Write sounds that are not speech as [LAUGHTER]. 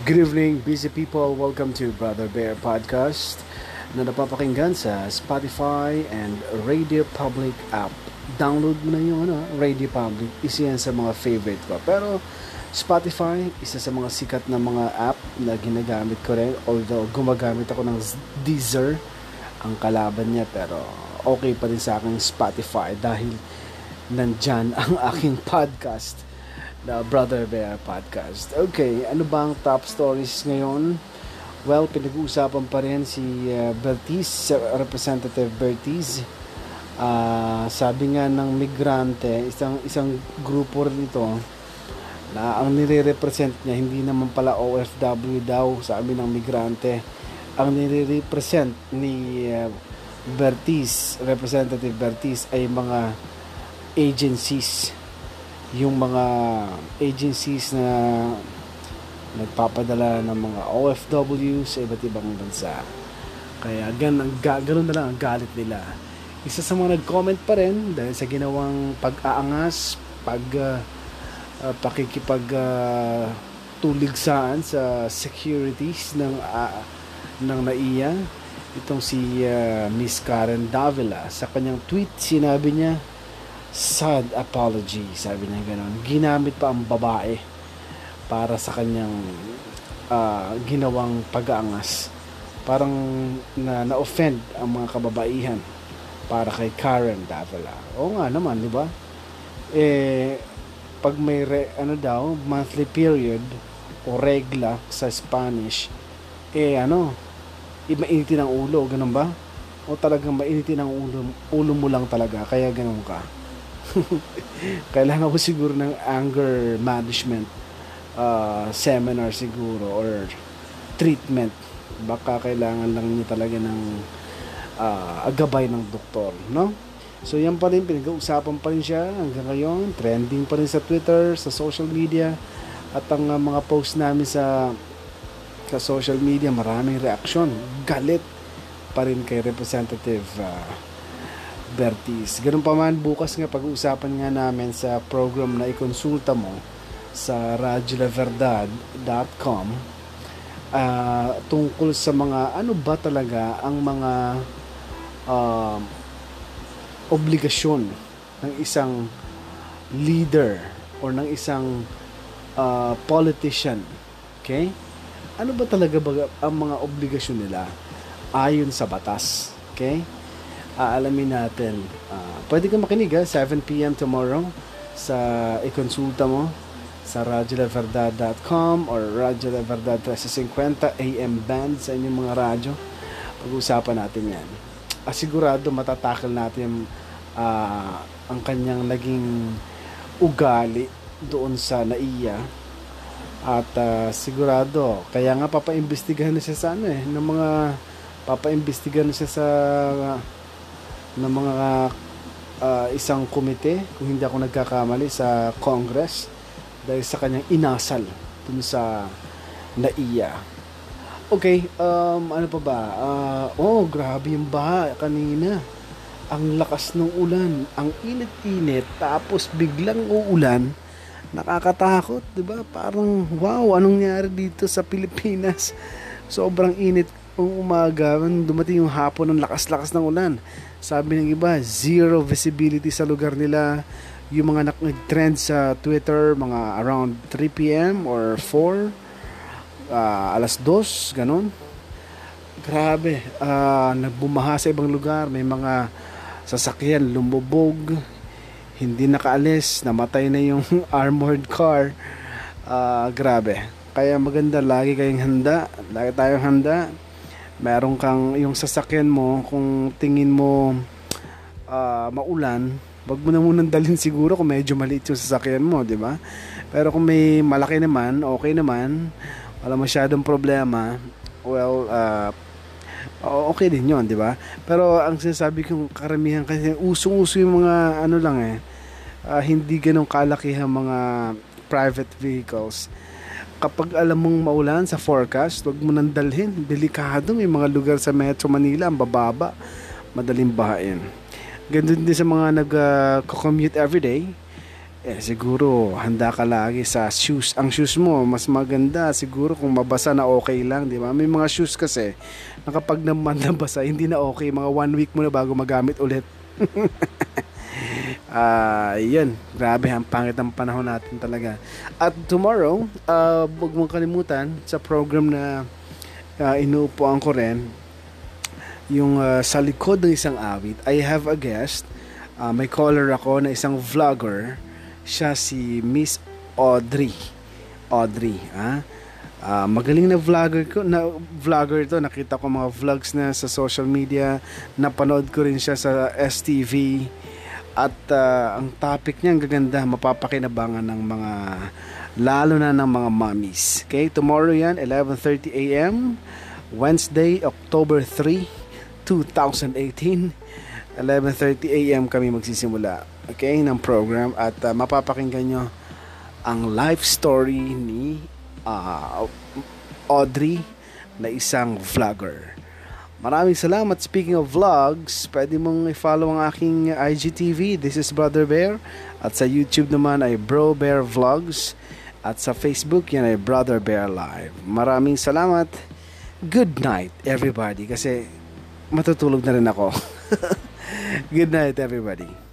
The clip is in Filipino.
Good evening, busy people. Welcome to Brother Bear Podcast na napapakinggan sa Spotify and Radio Public app. Download mo na yung ano, Radio Public. Isa yan sa mga favorite ko. Pero Spotify, isa sa mga sikat na mga app na ginagamit ko rin. Although gumagamit ako ng Deezer, ang kalaban niya. Pero okay pa rin sa akin Spotify dahil nandyan ang aking podcast the Brother Bear Podcast. Okay, ano ba ang top stories ngayon? Well, pinag-uusapan pa rin si uh, Bertiz, Representative Bertiz. Uh, sabi nga ng migrante, isang isang grupo rin ito na ang nire-represent niya hindi naman pala OFW daw, sabi ng migrante. Ang nire-represent ni uh, Bertiz, Representative Bertiz ay mga agencies yung mga agencies na nagpapadala ng mga OFW sa iba't ibang bansa. Kaya ganun, ganun na lang ang galit nila. Isa sa mga nag-comment pa rin dahil sa ginawang pag-aangas, pag uh, uh, pakikipag uh, tuligsaan sa securities ng uh, ng NAIA itong si uh, Miss Karen Davila sa kanyang tweet sinabi niya sad apology, sabi niya gano'n. Ginamit pa ang babae para sa kanyang uh, ginawang pag-aangas. Parang na, na-offend ang mga kababaihan para kay Karen Davila. Oo nga naman, di ba? Eh, pag may re, ano daw, monthly period o regla sa Spanish, eh ano, mainitin ang ulo, ganun ba? O talagang mainitin ang ulo, ulo mo lang talaga, kaya ganun ka [LAUGHS] kailangan ko siguro ng anger management uh, seminar siguro or treatment. Baka kailangan lang niya talaga ng uh, agabay ng doktor no? So yan pa rin pinag-uusapan pa rin siya hanggang ngayon. Trending pa rin sa Twitter sa social media. At ang uh, mga post namin sa sa social media maraming reaksyon. Galit pa rin kay representative uh, Bertis. Ganun pa man, bukas nga pag-uusapan nga namin sa program na ikonsulta mo sa radiolaverdad.com uh, tungkol sa mga ano ba talaga ang mga uh, obligasyon ng isang leader or ng isang uh, politician. Okay? Ano ba talaga ba ang mga obligasyon nila ayon sa batas? Okay? Aalamin natin. Uh, pwede kang makinig ha, 7pm tomorrow sa ikonsulta mo sa radiolaverdad.com or Radyo La Verdad 1350 AM band sa inyong mga radyo. Pag-usapan natin yan. Asigurado matatakal natin uh, ang kanyang naging ugali doon sa naiya at uh, sigurado kaya nga papaimbestigahan na siya sa ano eh ng mga papaimbestigahan na siya sa uh, ng mga uh, isang komite, kung hindi ako nagkakamali, sa Congress dahil sa kanyang inasal dun sa NAIA. Okay, um, ano pa ba? Uh, oh, grabe yung baha kanina. Ang lakas ng ulan, ang init-init, tapos biglang uulan. Nakakatakot, 'di ba? Parang wow, anong nangyari dito sa Pilipinas? Sobrang init umaga, dumating yung hapon ng lakas-lakas ng ulan. Sabi ng iba, zero visibility sa lugar nila. Yung mga nag-trend sa Twitter, mga around 3 p.m. or 4, uh, alas 2, ganun. Grabe, uh, nagbumaha sa ibang lugar. May mga sasakyan lumubog, hindi nakaalis, namatay na yung [LAUGHS] armored car. Uh, grabe. Kaya maganda, lagi kayong handa. Lagi tayong handa meron kang yung sasakyan mo kung tingin mo uh, maulan wag mo na munang dalhin [LAUGHS] siguro kung medyo maliit yung sasakyan mo di ba? Pero kung may malaki naman okay naman wala masyadong problema well uh, okay din yon di ba? Pero ang sinasabi kong karamihan kasi usong-uso yung mga ano lang eh uh, hindi ganong kalakihan mga private vehicles kapag alam mong maulan sa forecast, wag mo nang dalhin. Delikado. May mga lugar sa Metro Manila, ang bababa. Madaling bahain. Ganun din sa mga nag-commute uh, everyday. eh siguro handa ka lagi sa shoes. Ang shoes mo mas maganda siguro kung mabasa na okay lang, di ba? May mga shoes kasi na kapag naman nabasa [LAUGHS] hindi na okay, mga one week mo na bago magamit ulit. [LAUGHS] Uh, yun. Grabe, ang pangit ang panahon natin talaga. At tomorrow, uh, huwag mong kalimutan sa program na uh, inuupuan ko rin, yung uh, sa likod ng isang awit, I have a guest. Uh, may caller ako na isang vlogger. Siya si Miss Audrey. Audrey, ha? Uh, magaling na vlogger ko na vlogger to nakita ko mga vlogs na sa social media napanood ko rin siya sa STV at uh, ang topic niya ang gaganda, mapapakinabangan ng mga lalo na ng mga mommies. Okay, tomorrow yan 11:30 AM, Wednesday, October 3, 2018. 11:30 AM kami magsisimula. Okay, ng program at uh, mapapakinggan nyo ang life story ni uh, Audrey na isang vlogger. Maraming salamat. Speaking of vlogs, pwede mong i-follow ang aking IGTV. This is Brother Bear. At sa YouTube naman ay Bro Bear Vlogs. At sa Facebook, yan ay Brother Bear Live. Maraming salamat. Good night, everybody. Kasi matutulog na rin ako. [LAUGHS] Good night, everybody.